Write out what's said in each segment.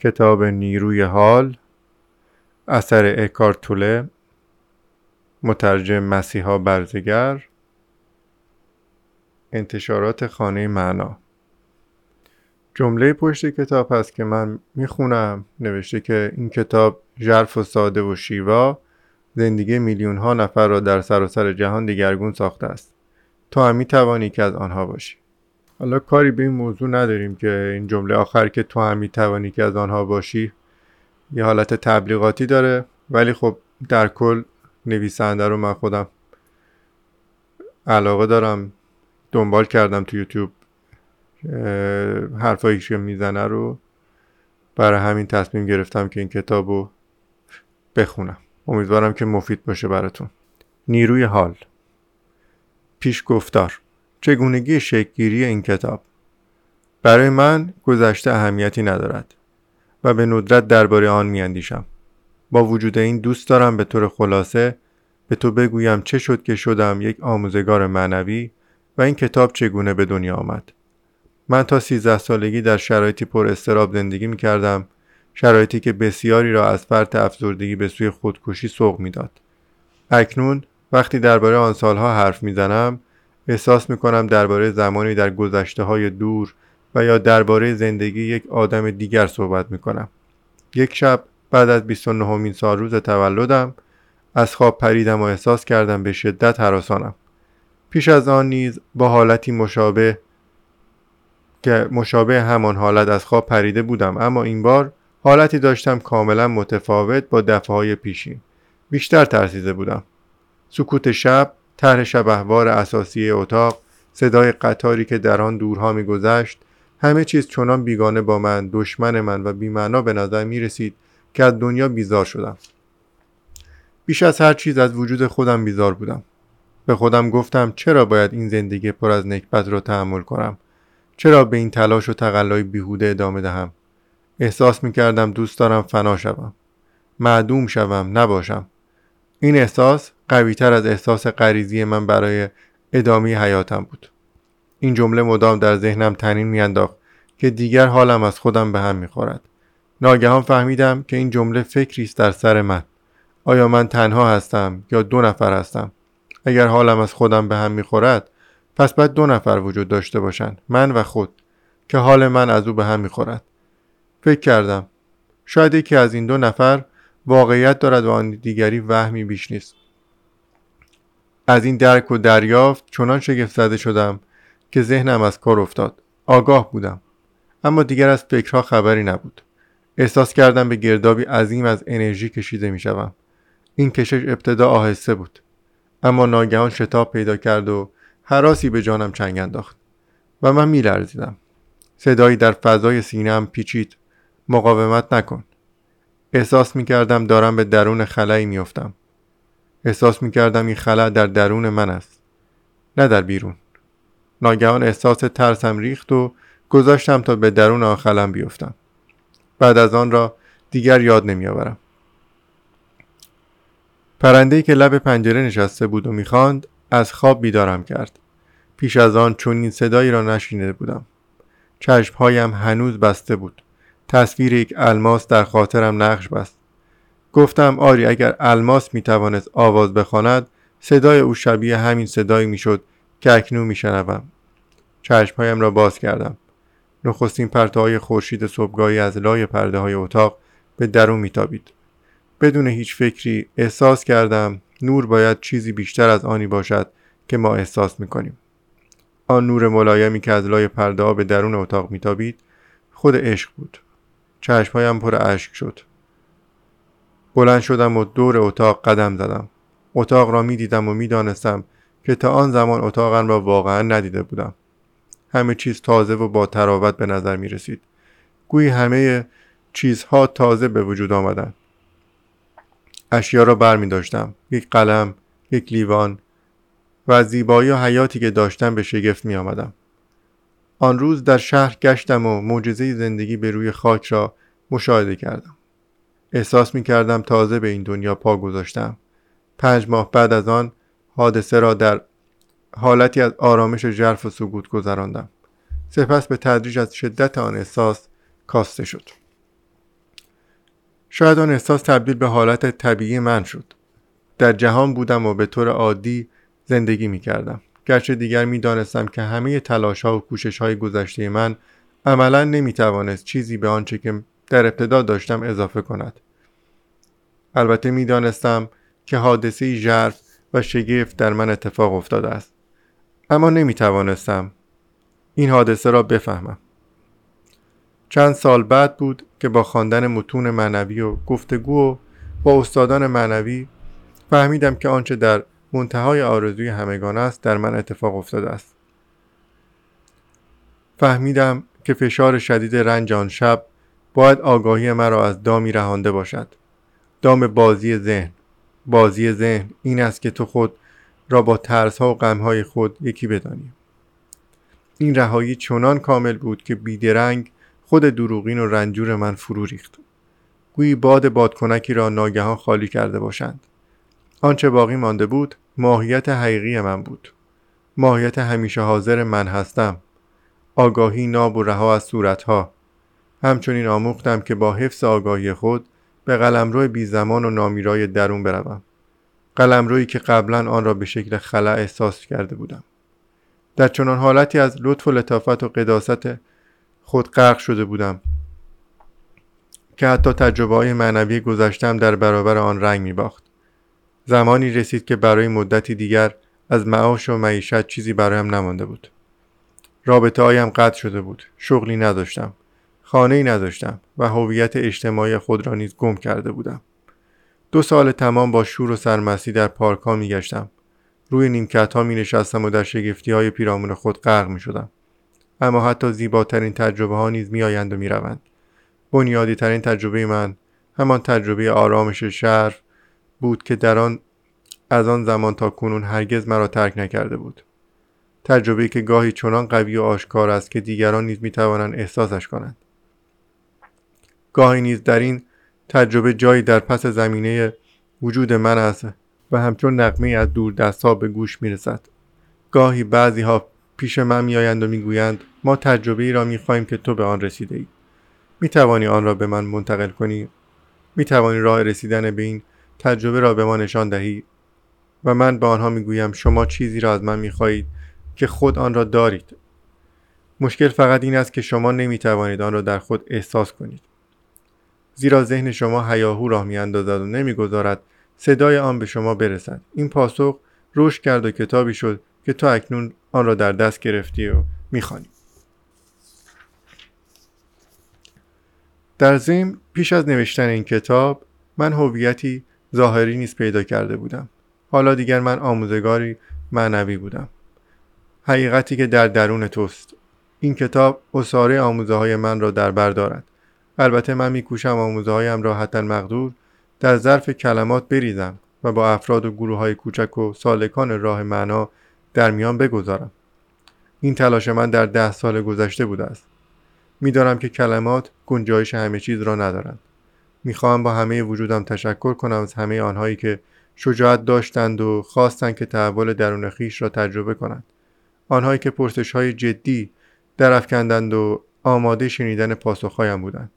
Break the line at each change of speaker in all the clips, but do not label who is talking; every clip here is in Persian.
کتاب نیروی حال اثر اکارتوله مترجم مسیحا برزگر انتشارات خانه معنا. جمله پشت کتاب هست که من می‌خونم نوشته که این کتاب ژرف و ساده و شیوا زندگی میلیون ها نفر را در سراسر سر جهان دیگرگون ساخته است. تو هم می‌توانی که از آنها باشی. حالا کاری به این موضوع نداریم که این جمله آخر که تو هم می‌توانی که از آنها باشی یه حالت تبلیغاتی داره. ولی خب در کل نویسنده رو من خودم علاقه دارم دنبال کردم تو یوتیوب حرفایی که می‌زنه رو. برای همین تصمیم گرفتم که این کتاب رو بخونم. امیدوارم که مفید باشه براتون. نیروی حال. پیش گفتار چگونگی شکلگیری این کتاب. برای من گذشته اهمیتی ندارد و به ندرت درباره آن میاندیشم. با وجود این دوست دارم به طور خلاصه به تو بگویم چه شد که شدم یک آموزگار معنوی و این کتاب چگونه به دنیا آمد. من تا سیزده سالگی در شرایطی پر استراب زندگی می کردم شرایطی که بسیاری را از فرط افزردگی به سوی خودکشی سوق می‌داد. اکنون وقتی درباره آن سالها حرف می‌زنم احساس می کنم درباره زمانی در گذشته های دور و یا درباره زندگی یک آدم دیگر صحبت می کنم. یک شب بعد از 29 همین سال روز تولدم از خواب پریدم و احساس کردم به شدت حراسانم. پیش از آن نیز با حالتی مشابه که مشابه همان حالت از خواب پریده بودم اما این بار حالتی داشتم کاملا متفاوت با دفعه های پیشین بیشتر ترسیده بودم سکوت شب طرح شبهوار اساسی اتاق صدای قطاری که در آن دورها میگذشت همه چیز چنان بیگانه با من دشمن من و بیمعنا به نظر می رسید که از دنیا بیزار شدم. بیش از هر چیز از وجود خودم بیزار بودم. به خودم گفتم چرا باید این زندگی پر از نکبت را تحمل کنم؟ چرا به این تلاش و تقلای بیهوده ادامه دهم؟ احساس می کردم دوست دارم فنا شوم. معدوم شوم نباشم. این احساس قویتر از احساس غریزی من برای ادامه حیاتم بود. این جمله مدام در ذهنم تنین میانداخت که دیگر حالم از خودم به هم می‌خورد. ناگهان فهمیدم که این جمله فکری است در سر من. آیا من تنها هستم یا دو نفر هستم؟ اگر حالم از خودم به هم می‌خورد پس باید دو نفر وجود داشته باشند من و خود که حال من از او به هم می‌خورد. فکر کردم شاید یکی از این دو نفر واقعیت دارد و آن دیگری وهمی بیش نیست. از این درک و دریافت چنان شگفت زده شدم که ذهنم از کار افتاد. آگاه بودم. اما دیگر از فکرها خبری نبود. احساس کردم به گردابی عظیم از انرژی کشیده می شوم. این کشش ابتدا آهسته بود. اما ناگهان شتاب پیدا کرد و حراسی به جانم چنگ انداخت و من میلرزیدم صدایی در فضای سینهام پیچید. مقاومت نکن. احساس می کردم دارم به درون خلایی میافتم احساس می کردم این خلا در درون من است نه در بیرون. ناگهان احساس ترسم ریخت و گذاشتم تا به درون آن خلم بیفتم. بعد از آن را دیگر یاد نمیآورم. پرنده که لب پنجره نشسته بود و می‌خواند از خواب بیدارم کرد. پیش از آن چون این صدایی را نشینده بودم. چشمهایم هنوز بسته بود. تصویر یک الماس در خاطرم نقش بست. گفتم آری اگر الماس می‌توانست آواز بخواند صدای او شبیه همین صدایی می‌شد که اکنون میشنوم. چشمهایم را باز کردم. نخستین پرتهای خورشید صبحگاهی از لای پرده های اتاق به درون میتابید. بدون هیچ فکری احساس کردم نور باید چیزی بیشتر از آنی باشد که ما احساس می‌کنیم. آن نور ملایمی که از لای پرده ها به درون اتاق میتابید خود عشق بود. چشمهایم پر اشک شد. بلند شدم و دور اتاق قدم زدم. اتاق را می‌دیدم و می‌دانستم که تا آن زمان اتاقم را واقعا ندیده بودم. همه چیز تازه و با تراوت به نظر می رسید گویی همه چیزها تازه به وجود آمدند. اشیا را بر می داشتم یک قلم یک لیوان و زیبایی و حیاتی که داشتم به شگفت می آمدم آن روز در شهر گشتم و معجزه زندگی به روی خاک را مشاهده کردم. احساس می کردم تازه به این دنیا پا گذاشتم. پنج ماه بعد از آن حادثه را در حالتی از آرامش و ژرف و سکوت گذراندم. سپس به تدریج از شدت آن احساس کاسته شد. شاید آن احساس تبدیل به حالت طبیعی من شد. در جهان بودم و به طور عادی زندگی می کردم گرچه دیگر می دانستم که همه تلاش ها و کوشش های گذشته من عملا نمی توانست چیزی به آنچه که در ابتدا داشتم اضافه کند. البته می دانستم که حادثه ژرف و شگفت در من اتفاق افتاده است. اما نمی توانستم این حادثه را بفهمم. چند سال بعد بود که با خواندن متون معنوی و گفتگو و با استادان معنوی فهمیدم که آنچه در منتهای آرزوی همگان است در من اتفاق افتاده است. فهمیدم که فشار شدید رنج آن شب باید آگاهی مرا از دامی رهانده باشد. دام بازی ذهن. بازی ذهن این است که تو خود را با ترس ها و غم های خود یکی بدانی. این رهایی چنان کامل بود که بیدرنگ خود دروغین و رنجور من فرو ریخت. گویی باد بادکنکی را ناگهان خالی کرده باشند. آنچه باقی مانده بود ماهیت حقیقی من بود. ماهیت همیشه حاضر من هستم. آگاهی ناب و رها از صورتها. همچنین آموختم که با حفظ آگاهی خود به قلمرو بی زمان و نامیرای درون بروم قلمرویی که قبلا آن را به شکل خلع احساس کرده بودم در چنان حالتی از لطف و لطافت و قداست خود غرق شده بودم که حتی تجربه های معنوی گذشتم در برابر آن رنگ می باخت. زمانی رسید که برای مدتی دیگر از معاش و معیشت چیزی برایم نمانده بود. رابطه هایم قطع شده بود. شغلی نداشتم. خانه ای نداشتم و هویت اجتماعی خود را نیز گم کرده بودم. دو سال تمام با شور و سرمستی در پارک ها می گشتم. روی نیمکت ها می نشستم و در شگفتی های پیرامون خود غرق می شدم. اما حتی زیباترین تجربه ها نیز می آیند و می روند. بنیادی ترین تجربه من همان تجربه آرامش شهر بود که در آن از آن زمان تا کنون هرگز مرا ترک نکرده بود. تجربه که گاهی چنان قوی و آشکار است که دیگران نیز می توانند احساسش کنند. گاهی نیز در این تجربه جایی در پس زمینه وجود من است و همچون نقمه از دور دستها به گوش می رسد. گاهی بعضی ها پیش من میآیند و می‌گویند ما تجربه ای را می‌خواهیم که تو به آن رسیده ای. می توانی آن را به من منتقل کنی؟ می توانی راه رسیدن به این تجربه را به ما نشان دهی؟ و من به آنها می‌گویم شما چیزی را از من می‌خواهید که خود آن را دارید. مشکل فقط این است که شما نمی توانید آن را در خود احساس کنید. زیرا ذهن شما هیاهو راه میاندازد و نمی‌گذارد صدای آن به شما برسد. این پاسخ رشد کرد و کتابی شد که تو اکنون آن را در دست گرفتی و می‌خوانی. در ضمن پیش از نوشتن این کتاب من هویتی ظاهری نیز پیدا کرده بودم. حالا دیگر من آموزگاری معنوی بودم. حقیقتی که در درون توست. این کتاب اصاره آموزه های من را در بر دارد. البته من میکوشم آموزه هایم را حتی مقدور در ظرف کلمات بریزم و با افراد و گروه های کوچک و سالکان راه معنا در میان بگذارم. این تلاش من در ده سال گذشته بوده است. می‌دانم که کلمات گنجایش همه چیز را ندارند. می‌خواهم با همه وجودم تشکر کنم از همه آنهایی که شجاعت داشتند و خواستند که تحول درون خیش را تجربه کنند. آنهایی که پرسش های جدی درافکندند و آماده شنیدن پاسخهایم بودند.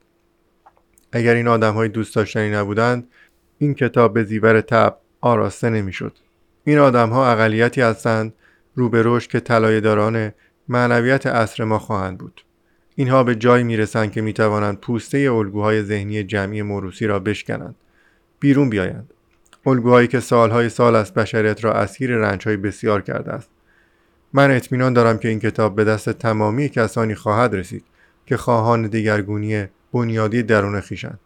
اگر این آدم های دوست داشتنی نبودند این کتاب به زیور تب آراسته نمی‌شد. این آدم ها اقلیتی هستند رو به رشد که طلایهداران معنویت عصر ما خواهند بود. اینها به جایی می‌رسند که می‌توانند پوسته الگوهای ذهنی جمعی موروسی را بشکنند بیرون بیایند. الگوهایی که سالهای سال از بشریت را اسیر رنجهای بسیار کرده است. من اطمینان دارم که این کتاب به دست تمامی کسانی خواهد رسید که خواهان دیگرگونی بنیادی درون خیشند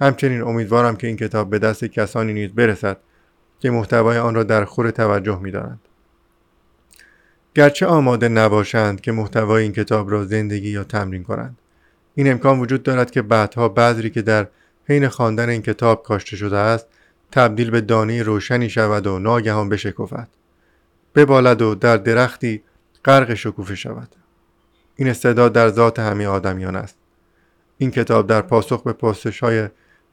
همچنین امیدوارم که این کتاب به دست کسانی نیز برسد که محتوای آن را در خور توجه می‌دارند. گرچه آماده نباشند که محتوای این کتاب را زندگی یا تمرین کنند این امکان وجود دارد که بعدها بذری که در حین خواندن این کتاب کاشته شده است تبدیل به دانه روشنی شود و ناگهان بشکفد. ببالد و در درختی غرق شکوفه شود. این استعداد در ذات همه آدمیان است. این کتاب در پاسخ به پرسش های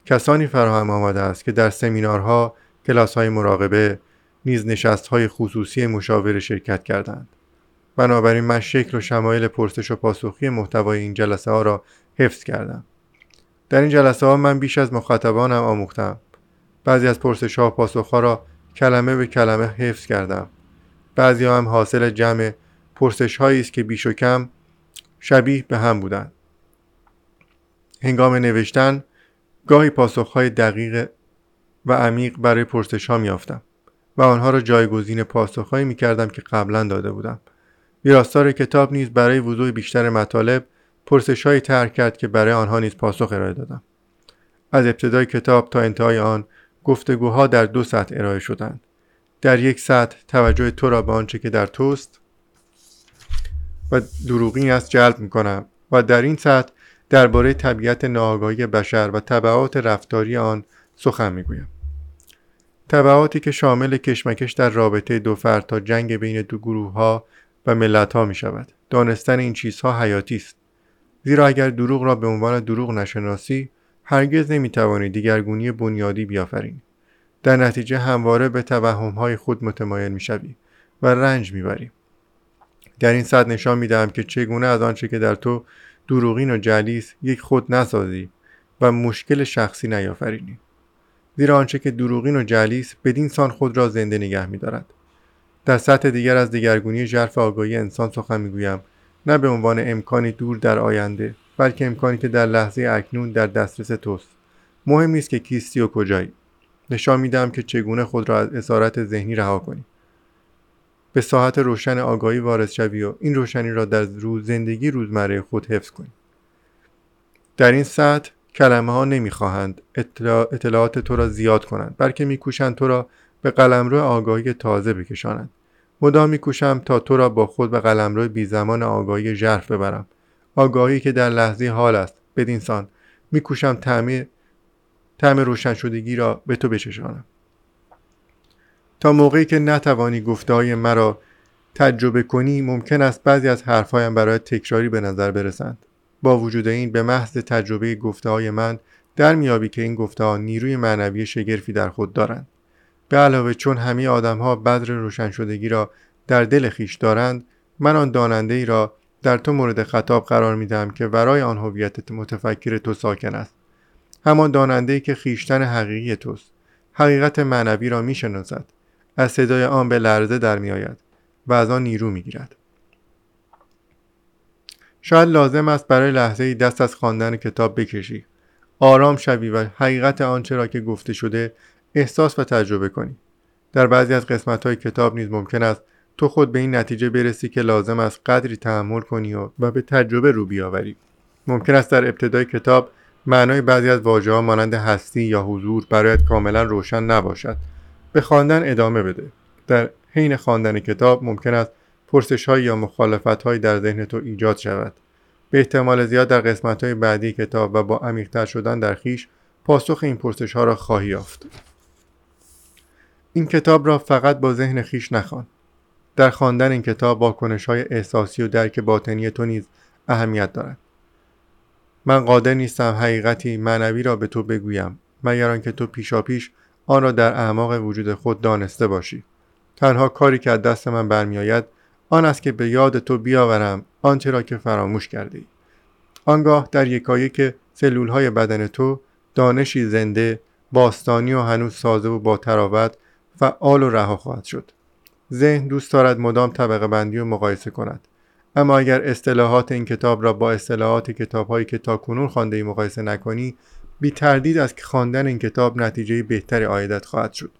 کسانی فراهم آمده است که در سمینارها کلاس های مراقبه نیز نشست های خصوصی مشاور شرکت کردند. بنابراین من شکل و شمایل پرسش و پاسخی محتوای این جلسه ها را حفظ کردم. در این جلسه ها من بیش از مخاطبانم آموختم. بعضی از پرسش ها و پاسخ ها را کلمه به کلمه حفظ کردم. بعضی هم حاصل جمع پرسش هایی است که بیش و کم شبیه به هم بودند. هنگام نوشتن گاهی پاسخ های دقیق و عمیق برای پرسش ها میافتم و آنها را جایگزین پاسخهایی می کردم که قبلا داده بودم. ویراستار کتاب نیز برای وضوح بیشتر مطالب پرسش هایی ترک کرد که برای آنها نیز پاسخ ارائه دادم. از ابتدای کتاب تا انتهای آن گفتگوها در دو سطح ارائه شدند. در یک سطح توجه تو را به آنچه که در توست و دروغین است جلب می کنم و در این سطح درباره طبیعت ناآگاهی بشر و طبعات رفتاری آن سخن می‌گویم. طبعاتی که شامل کشمکش در رابطه دو فرد تا جنگ بین دو گروه ها و ملت ها می شود دانستن این چیزها حیاتی است. زیرا اگر دروغ را به عنوان دروغ نشناسی هرگز نمی‌توانی دیگرگونی بنیادی بیافرینی در نتیجه همواره به های خود متمایل می‌شوی و رنج می‌بری. در این صد نشان می‌دهم که چگونه از آنچه که در تو دروغین و جلیس یک خود نسازی و مشکل شخصی نیافرینی. زیرا آنچه که دروغین و جلیس بدین سان خود را زنده نگه میدارد. در سطح دیگر از دیگرگونی ژرف آگاهی انسان سخن می‌گویم. نه به عنوان امکانی دور در آینده بلکه امکانی که در لحظه اکنون در دسترس توست. مهم نیست که کیستی و کجایی. نشان میدم که چگونه خود را از اسارت ذهنی رها کنی به ساحت روشن آگاهی وارد شوی و این روشنی را در روز زندگی روزمره خود حفظ کنی در این سطح کلمه ها نمی‌خواهند اطلاعات تو را زیاد کنند بلکه میکوشند تو را به قلمرو آگاهی تازه بکشانند. مدام میکوشم تا تو را با خود به قلمرو بی زمان آگاهی ژرف ببرم. آگاهی که در لحظه حال است. بدینسان میکوشم تعمیر طعم روشن شدگی را به تو بچشانم. تا موقعی که نتوانی گفته های مرا تجربه کنی ممکن است بعضی از حرفهایم برای تکراری به نظر برسند. با وجود این به محض تجربه گفته های من در میابی که این گفته ها نیروی معنوی شگرفی در خود دارند. به علاوه چون همه آدم ها بدر روشن شدگی را در دل خیش دارند من آن داننده ای را در تو مورد خطاب قرار می دهم که برای آن هویت متفکر تو ساکن است. همان داننده ای که خیشتن حقیقی توست. حقیقت معنوی را می شناسد از صدای آن به لرزه در می آید و از آن نیرو می گیرد شاید لازم است برای لحظه ای دست از خواندن کتاب بکشی. آرام شوی و حقیقت آنچه را که گفته شده احساس و تجربه کنی. در بعضی از قسمت های کتاب نیز ممکن است تو خود به این نتیجه برسی که لازم است قدری تحمل کنی و, و به تجربه رو بیاوری. ممکن است در ابتدای کتاب معنای بعضی از واژه ها مانند هستی یا حضور برایت کاملا روشن نباشد. به خواندن ادامه بده. در حین خواندن کتاب ممکن است پرسش های یا مخالفت های در ذهن تو ایجاد شود. به احتمال زیاد در قسمت های بعدی کتاب و با عمیقتر شدن در خیش پاسخ این پرسش ها را خواهی یافت. این کتاب را فقط با ذهن خیش نخوان. در خواندن این کتاب واکنش های احساسی و درک باطنی تو نیز اهمیت دارد. من قادر نیستم حقیقتی معنوی را به تو بگویم مگر آنکه تو پیشاپیش آن را در اعماق وجود خود دانسته باشی. تنها کاری که از دست من برمیآید آن است که به یاد تو بیاورم آنچه را که فراموش کرده. آنگاه در یکایک سلول های بدن تو دانشی زنده باستانی و هنوز سازه و با تراوت فعال و رها خواهد شد. ذهن دوست دارد مدام طبقه بندی و مقایسه کند. اما اگر اصطلاحات این کتاب را با اصطلاحات کتاب هایی که تا کنون خانده ای مقایسه نکنی بی تردید از خواندن این کتاب نتیجه بهتری آیدت خواهد شد.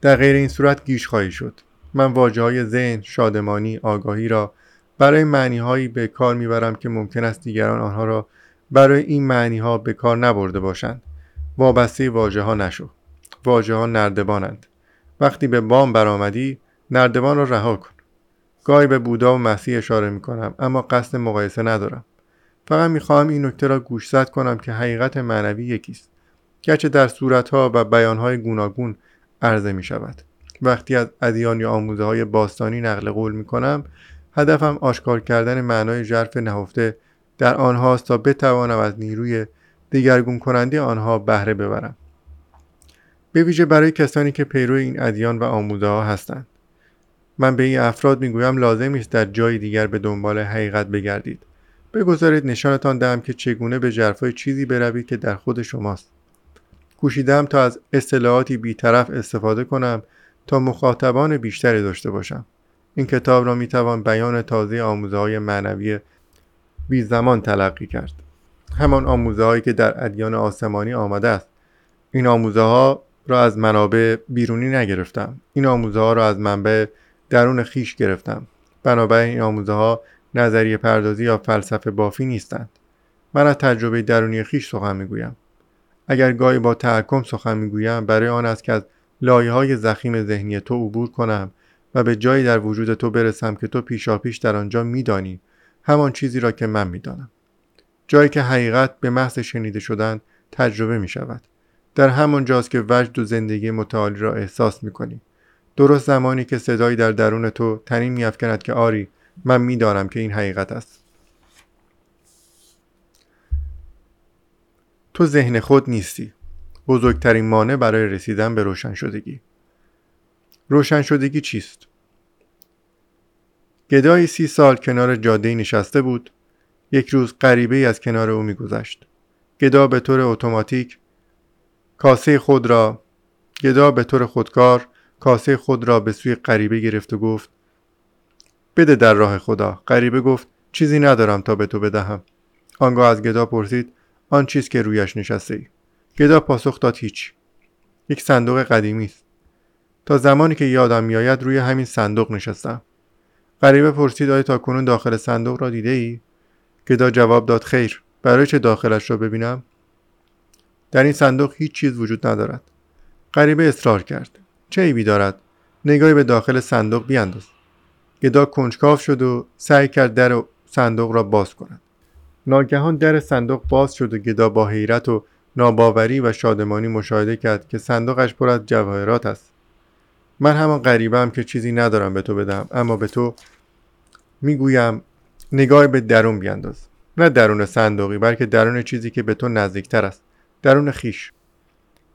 در غیر این صورت گیش خواهی شد. من واجه های ذهن شادمانی آگاهی را برای معنی هایی به کار می‌برم که ممکن است دیگران آنها را برای این معنی ها به کار نبرده باشند. وابسته واژه ها نشو. واژه ها نردبانند. وقتی به بام برآمدی نردبان را رها کن. گاهی به بودا و مسیح اشاره می کنم اما قصد مقایسه ندارم. فقط می‌خواهم این نکته را گوشزد کنم که حقیقت معنوی یکیست. گرچه در صورتها و بیانهای گوناگون عرضه می شود وقتی از ادیان یا آموزه های باستانی نقل قول می کنم هدفم آشکار کردن معنای ژرف نهفته در آنهاست تا بتوانم از نیروی دیگرگون کننده آنها بهره ببرم. به ویژه برای کسانی که پیرو این ادیان و آموزه ها هستند. من به این افراد می‌گویم لازم است در جای دیگر به دنبال حقیقت بگردید. بگذارید نشانتان دهم که چگونه به جرفای چیزی بروید که در خود شماست. کوشیدم تا از اصطلاحاتی بیطرف استفاده کنم تا مخاطبان بیشتری داشته باشم. این کتاب را می‌توان بیان تازه آموزه های معنوی بی زمان تلقی کرد. همان آموزه هایی که در ادیان آسمانی آمده است. این آموزه ها را از منابع بیرونی نگرفتم. این آموزه ها را از منبع درون خیش گرفتم. بنابراین این آموزه ها نظریه پردازی یا فلسفه بافی نیستند. من از تجربه درونی خیش سخن می‌گویم. اگر گاهی با تحکم سخن می‌گویم برای آن است که از لایه های زخیم ذهنی تو عبور کنم و به جایی در وجود تو برسم که تو پیشاپیش در آنجا میدانی. همان چیزی را که من می‌دانم. جایی که حقیقت به محض شنیده شدن تجربه می شود در همان جاست که وجد و زندگی متعالی را احساس می کنی درست زمانی که صدایی در درون تو تنین میافکند که آری من می‌دانم که این حقیقت است. تو ذهن خود نیستی. بزرگترین مانع برای رسیدن به روشن شدگی. روشن شدگی چیست؟ گدایی سی سال کنار جاده نشسته بود. یک روز غریبه ای از کنار او میگذشت. گدا به طور اتوماتیک کاسه خود را گدا به طور خودکار کاسه خود را به سوی غریبه گرفت و گفت بده در راه خدا. غریبه گفت چیزی ندارم تا به تو بدهم. آنگاه از گدا پرسید آن چیز که رویش نشسته ای؟ گدا پاسخ داد هیچ. یک صندوق قدیمی است. تا زمانی که یادم میآید روی همین صندوق نشستم. غریبه پرسید آیا تا کنون داخل صندوق را دیده ای؟ گدا جواب داد خیر. برای چه داخلش را ببینم؟ در این صندوق هیچ چیز وجود ندارد. غریبه اصرار کرد. چه ایبی دارد؟ نگاهی به داخل صندوق بیانداز. گدا کنجکاو شد و سعی کرد در صندوق را باز کند. ناگهان در صندوق باز شد و گدا با حیرت و ناباوری و شادمانی مشاهده کرد که صندوقش پر از جواهرات است. من همان غریبه هم که چیزی ندارم به تو بدم اما به تو می‌گویم نگاه به درون بیانداز نه درون صندوقی بلکه درون چیزی که به تو نزدیکتر است درون خیش.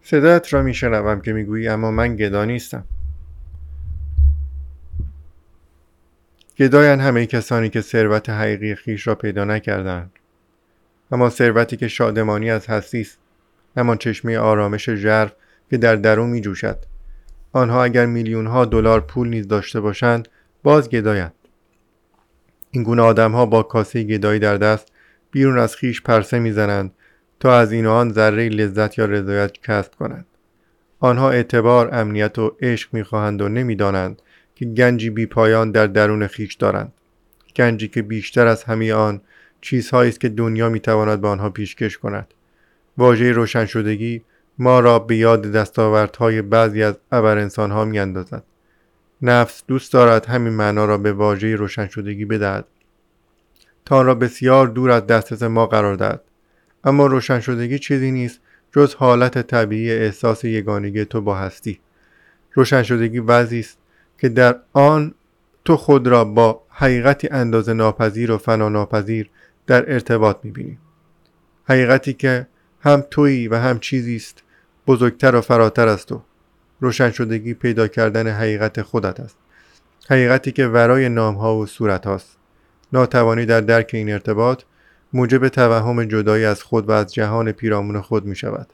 صدایت را میشنوم که می‌گویی اما من گدا نیستم. گدایان همه کسانی که ثروت حقیقی خیش را پیدا نکردند. اما ثروتی که شادمانی از هستی است. همان چشمه آرامش ژرف که در درون می جوشد آنها اگر میلیون ها دلار پول نیز داشته باشند باز گدایند. این گونه آدم ها با کاسه گدایی در دست بیرون از خیش پرسه می‌زنند تا از این آن ذره لذت یا رضایت کسب کنند. آنها اعتبار امنیت و عشق می‌خواهند و نمی‌دانند که گنجی بی پایان در درون خیش دارند. گنجی که بیشتر از همه آن چیزهایی است که دنیا می‌تواند به آنها پیشکش کند. واژه روشن شدگی ما را به یاد دستاوردهای بعضی از ابر انسانها میاندازد. نفس دوست دارد همین معنا را به واژه روشن شدگی بدهد. تا آن را بسیار دور از دسترس ما قرار دهد. اما روشن شدگی چیزی نیست جز حالت طبیعی احساس یگانگی تو با هستی. روشن شدگی وضعی است که در آن تو خود را با حقیقتی اندازه ناپذیر و فنا ناپذیر در ارتباط می‌بینی. حقیقتی که هم تویی و هم چیزی است بزرگتر و فراتر از تو. روشن شدگی پیدا کردن حقیقت خودت است. حقیقتی که ورای نامها و صورت هاست. ناتوانی در درک این ارتباط موجب توهم جدایی از خود و از جهان پیرامون خود می شود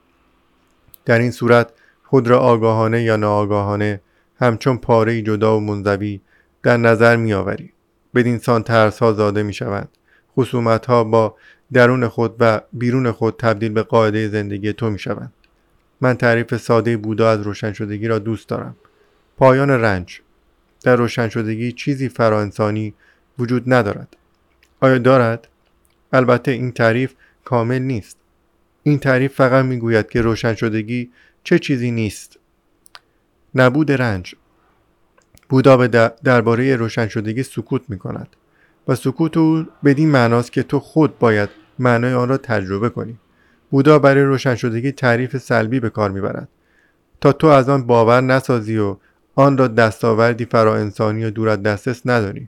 در این صورت خود را آگاهانه یا ناآگاهانه همچون پاره جدا و منزوی در نظر می آوری بدین سان ترس ها زاده می شوند خصومت ها با درون خود و بیرون خود تبدیل به قاعده زندگی تو می شوند من تعریف ساده بودا از روشن شدگی را دوست دارم. پایان رنج در روشن شدگی چیزی فراانسانی وجود ندارد. آیا دارد؟ البته این تعریف کامل نیست. این تعریف فقط می‌گوید که روشن شدگی چه چیزی نیست. نبود رنج. بودا به درباره روشن شدگی سکوت می کند و سکوت او بدین معناست که تو خود باید معنای آن را تجربه کنی. بودا برای روشن شدگی تعریف سلبی به کار می‌برد. تا تو از آن باور نسازی و آن را دستاوردی فرا انسانی و دور از دسترس نداری.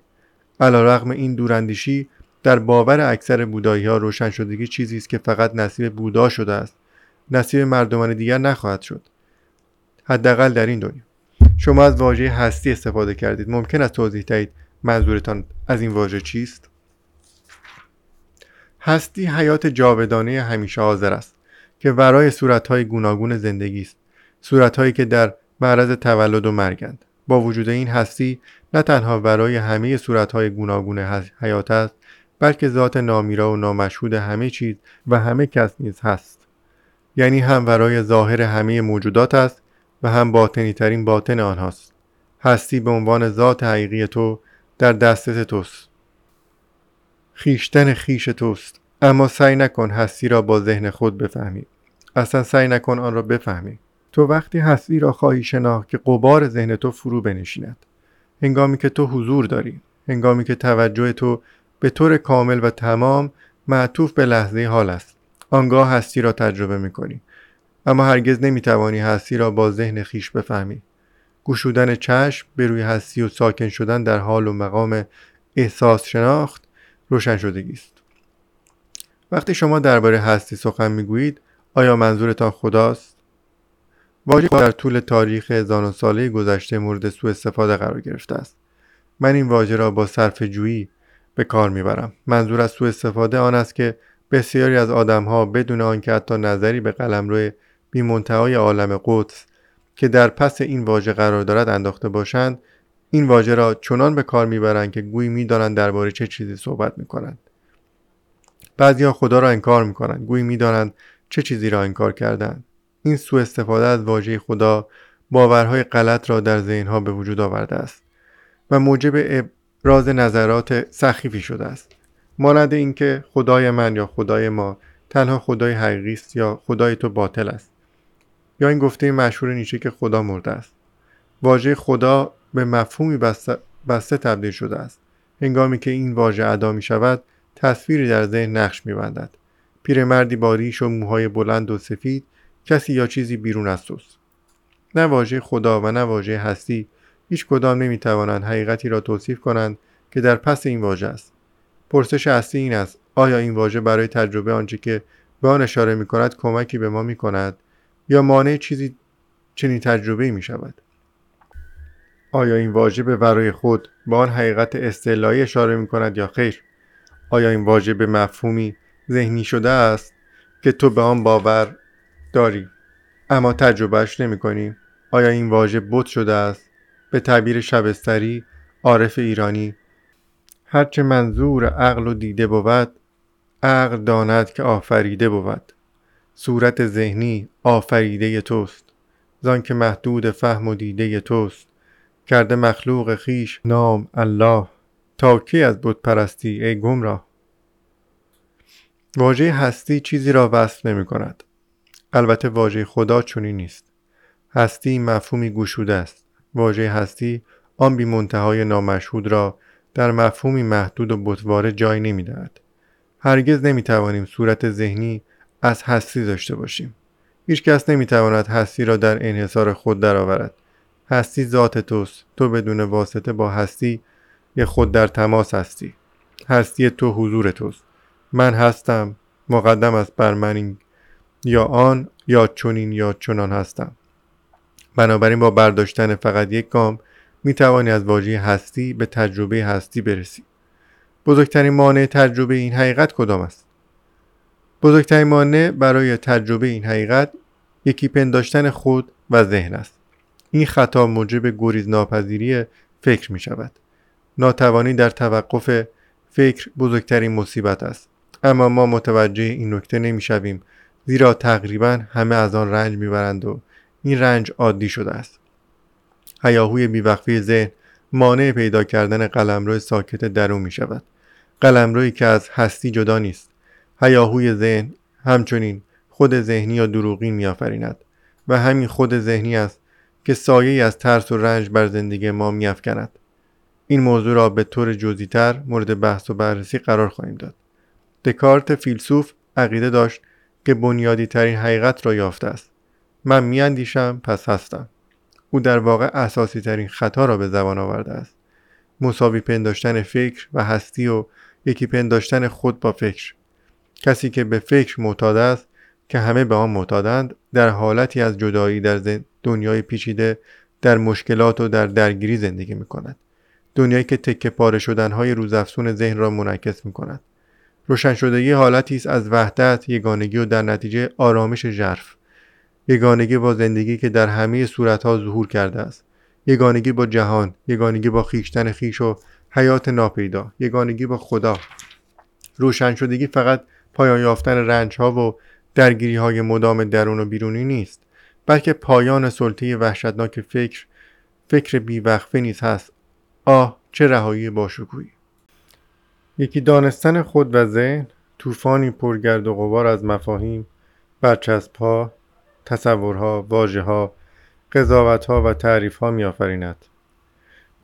رغم این دوراندیشی در باور اکثر بودایی ها روشن شدگی چیزی است که فقط نصیب بودا شده است. نصیب مردمان دیگر نخواهد شد. حداقل در این دنیا. شما از واژه هستی استفاده کردید. ممکن است توضیح دهید منظورتان از این واژه چیست؟ هستی حیات جاودانه همیشه حاضر است که ورای صورتهای گوناگون زندگی است. صورتهایی که در معرض تولد و مرگند با وجود این هستی نه تنها برای همه صورتهای گوناگون حیات است بلکه ذات نامیرا و نامشهود همه چیز و همه کس نیز هست. یعنی هم ورای ظاهر همه موجودات است و هم باطنی ترین باطن آنهاست. هستی به عنوان ذات حقیقی تو در دستت توست. خیشتن خیش توست. اما سعی نکن هستی را با ذهن خود بفهمی. اصلا سعی نکن آن را بفهمی. تو وقتی هستی را خواهی شناخت که قبار ذهن تو فرو بنشیند. هنگامی که تو حضور داری. هنگامی که توجه تو به طور کامل و تمام معطوف به لحظه حال است. آنگاه هستی را تجربه می کنی اما هرگز نمی توانی هستی را با ذهن خیش بفهمی. گشودن چشم به روی هستی و ساکن شدن در حال و مقام احساس شناخت روشن شدگی است. وقتی شما درباره هستی سخن می‌گویید آیا منظورتان خداست؟ واژه در طول تاریخ هزاران ساله گذشته مورد سوء استفاده قرار گرفته است. من این واژه را با صرف جویی به کار می‌برم. منظور از سوء استفاده آن است که بسیاری از آدمها بدون آنکه حتی نظری به قلمرو بیمنتهای عالم قدس که در پس این واژه قرار دارد انداخته باشند این واژه را چنان به کار می‌برند که گویی می‌دانند درباره چه چیزی صحبت می‌کنند. بعضیها خدا را انکار می‌کنند گویی می‌دانند چه چیزی را انکار کردند. این سوء استفاده از واژه خدا باورهای غلط را در ذهنها به وجود آورده است و موجب ابراز نظرات سخیفی شده است. مانند اینکه خدای من یا خدای ما تنها خدای حقیقی است یا خدای تو باطل است. یا این گفته مشهور نیچه که خدا مرده است. واژه خدا به مفهومی بسته, بسته تبدیل شده است. هنگامی که این واژه ادا می شود تصویری در ذهن نقش می بندد. پیرمردی با ریش و موهای بلند و سفید کسی یا چیزی بیرون از توست. نه واژه خدا و نه واژه هستی هیچ کدام نمی توانند حقیقتی را توصیف کنند که در پس این واژه است. پرسش اصلی این است آیا این واژه برای تجربه آنچه که به آن اشاره می کند کمکی به ما می کند؟ یا مانع چیزی چنین تجربه می شود آیا این واژه به برای خود به آن حقیقت استعلایی اشاره می کند یا خیر؟ آیا این واژه به مفهومی ذهنی شده است که تو به آن باور داری اما تجربهش نمی کنی آیا این واژه بت شده است به تعبیر شبستری عارف ایرانی؟ هرچه منظور عقل و دیده بود عقل داند که آفریده بود. صورت ذهنی آفریده توست زان که محدود فهم و دیده توست. کرده مخلوق خیش نام الله تا کی از بود پرستی ای گمراه؟ واژه هستی چیزی را وصف نمی کند. البته واژه خدا چنین نیست. هستی مفهومی گشوده است. واژه هستی آن بی منتهای نامشهود را در مفهومی محدود و بتواره جای نمی دهد. هرگز نمی توانیم صورت ذهنی از هستی داشته باشیم. هیچ کس نمی تواند هستی را در انحصار خود درآورد. هستی ذات توست. تو بدون واسطه با هستی یه خود در تماس هستی. هستی تو حضور توست. من هستم مقدم است بر من یا آن یا چنین یا چنان هستم. بنابراین با برداشتن فقط یک گام می توانی از واژه هستی به تجربه هستی برسی بزرگترین مانع تجربه این حقیقت کدام است بزرگترین مانع برای تجربه این حقیقت یکی پنداشتن خود و ذهن است. این خطا موجب گریز ناپذیری فکر می شود ناتوانی در توقف فکر بزرگترین مصیبت است. اما ما متوجه این نکته نمی شویم زیرا تقریبا همه از آن رنج می‌برند و این رنج عادی شده است. هیاهوی بیوقفی ذهن مانع پیدا کردن قلمرو ساکت درون می شود قلمروی که از هستی جدا نیست. هیاهوی ذهن همچنین خود ذهنی یا دروغین میآفریند و همین خود ذهنی است که سایه از ترس و رنج بر زندگی ما میافکند. این موضوع را به طور جزیتر مورد بحث و بررسی قرار خواهیم داد. دکارت فیلسوف عقیده داشت که بنیادی ترین حقیقت را یافته است. من میاندیشم پس هستم. او در واقع اساسی ترین خطا را به زبان آورده است. مساوی پنداشتن فکر و هستی و یکی پنداشتن خود با فکر. کسی که به فکر معتاد است که همه به آن معتادند در حالتی از جدایی در دنیای پیچیده در مشکلات و در درگیری زندگی می کند دنیایی که تکه پاره شدنهای روزافزون ذهن را منعکس می کند روشن شدگی حالتی است از وحدت یگانگی و در نتیجه آرامش ژرف. یگانگی با زندگی که در همه صورتها ظهور کرده است. یگانگی با جهان یگانگی با خیشتن خیش و حیات ناپیدا. یگانگی با خدا. روشن شدگی فقط پایان یافتن رنج ها و درگیری های مدام درون و بیرونی نیست بلکه پایان سلطه وحشتناک فکر فکر بیوقفه نیز هست آه چه رهایی باشکوهی یکی دانستن خود و ذهن طوفانی پرگرد و غبار از مفاهیم برچسبها تصورها واژهها قضاوتها و تعریفها میآفریند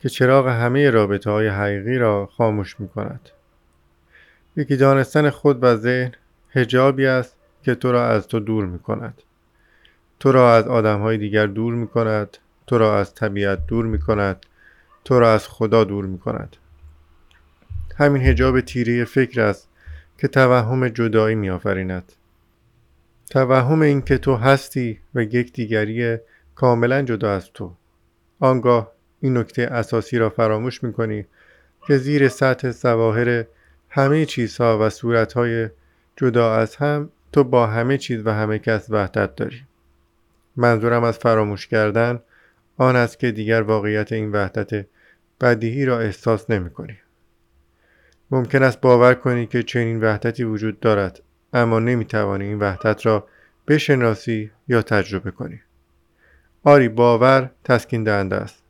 که چراغ همه رابطه های حقیقی را خاموش می کند. یکی دانستن خود و ذهن هجابی است که تو را از تو دور می کند. تو را از آدم های دیگر دور می کند. تو را از طبیعت دور می کند. تو را از خدا دور می کند. همین هجاب تیره فکر است که توهم جدایی می آفریند. توهم این که تو هستی و یک دیگری کاملا جدا از تو. آنگاه این نکته اساسی را فراموش می کنی که زیر سطح سواهر همه چیزها و صورتهای جدا از هم تو با همه چیز و همه کس وحدت داری منظورم از فراموش کردن آن است که دیگر واقعیت این وحدت بدیهی را احساس نمی کنی. ممکن است باور کنی که چنین وحدتی وجود دارد اما نمی توانی این وحدت را بشناسی یا تجربه کنی. آری باور تسکین دهنده است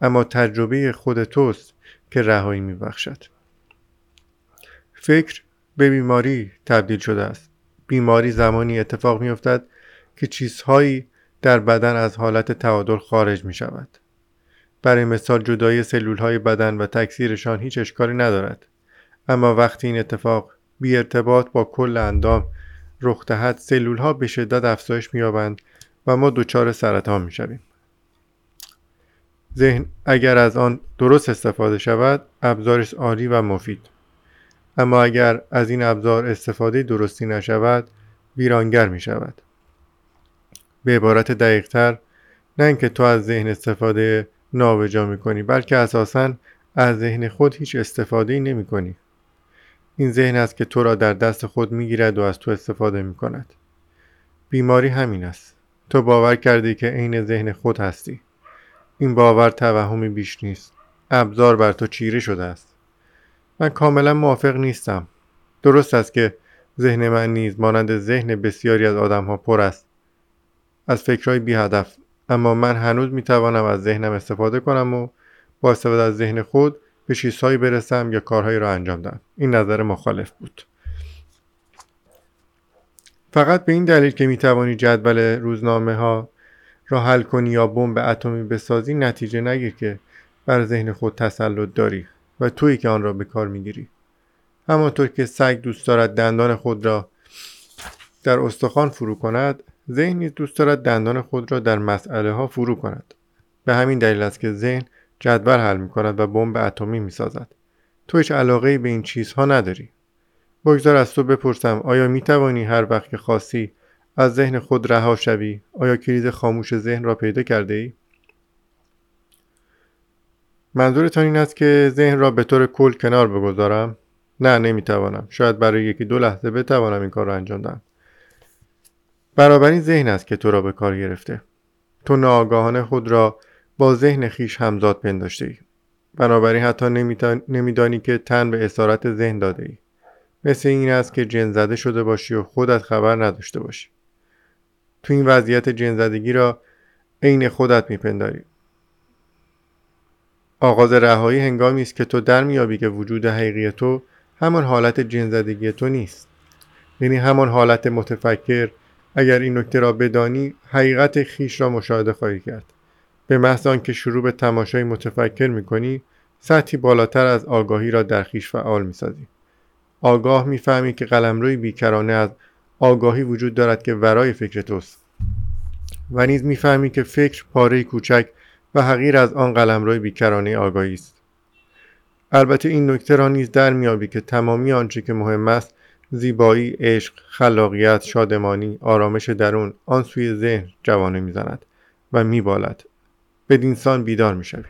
اما تجربه خود توست که رهایی می بخشد. فکر به بیماری تبدیل شده است. بیماری زمانی اتفاق می افتد که چیزهایی در بدن از حالت تعادل خارج می شود برای مثال جدای سلول های بدن و تکثیرشان هیچ اشکالی ندارد. اما وقتی این اتفاق بی ارتباط با کل اندام رخ دهد سلول ها به شدت افزایش مییابند و ما دچار سرطان می‌شویم. ذهن اگر از آن درست استفاده شود ابزارش عالی و مفید. اما اگر از این ابزار استفاده درستی نشود ویرانگر می شود. به عبارت دقیقتر نه اینکه تو از ذهن استفاده نابجا می کنی بلکه اساسا از ذهن خود هیچ استفاده نمی کنی. این ذهن است که تو را در دست خود می گیرد و از تو استفاده می کند. بیماری همین است. تو باور کردی که عین ذهن خود هستی. این باور توهمی بیش نیست. ابزار بر تو چیره شده است. من کاملا موافق نیستم. درست است که ذهن من نیز مانند ذهن بسیاری از آدم ها پر است. از فکرهای بی هدف اما من هنوز می توانم از ذهنم استفاده کنم و با استفاده از ذهن خود به چیزهایی برسم یا کارهایی را انجام دهم. این نظر مخالف بود. فقط به این دلیل که می توانی جدول روزنامه ها را حل کنی یا بمب اتمی بسازی نتیجه نگیر که بر ذهن خود تسلط داری. و تویی که آن را به کار می‌گیری. همانطور که سگ دوست دارد دندان خود را در استخوان فرو کند ذهن نیز دوست دارد دندان خود را در مسئله ها فرو کند. به همین دلیل است که ذهن جدول حل می کند و بمب اتمی می سازد تو هیچ علاقه به این چیزها نداری. بگذار از تو بپرسم آیا می توانی هر وقت که خواستی از ذهن خود رها شوی آیا کلید خاموش ذهن را پیدا کرده ای؟ منظورتان این است که ذهن را به طور کل کنار بگذارم؟ نه نمی‌توانم. شاید برای یکی دو لحظه بتوانم این کار را انجام دهم. برابری ذهن است که تو را به کار گرفته. تو ناآگاهانه خود را با ذهن خیش همزاد پنداشته ای بنابراین حتی نمیدانی که تن به اسارت ذهن داده ای. مثل این است که جن زده شده باشی و خودت خبر نداشته باشی. تو این وضعیت جنزدگی را عین خودت میپنداری. آغاز رهایی هنگامی است که تو در میابی که وجود حقیقی تو همان حالت جنزدگی تو نیست. یعنی همان حالت متفکر اگر این نکته را بدانی حقیقت خیش را مشاهده خواهی کرد. به محض آنکه شروع به تماشای متفکر می‌کنی سطحی بالاتر از آگاهی را در خیش فعال می‌سازی. آگاه می‌فهمی که قلمروی بیکرانه از آگاهی وجود دارد که ورای فکر توست. و نیز می‌فهمی که فکر پاره کوچک و حقیر از آن قلمروی بیکرانه آگاهی است. البته این نکته را نیز در میابی که تمامی آنچه که مهم است زیبایی عشق خلاقیت شادمانی آرامش درون آن سوی ذهن جوانه می‌زند و میبالد. بدین سان بیدار می‌شوی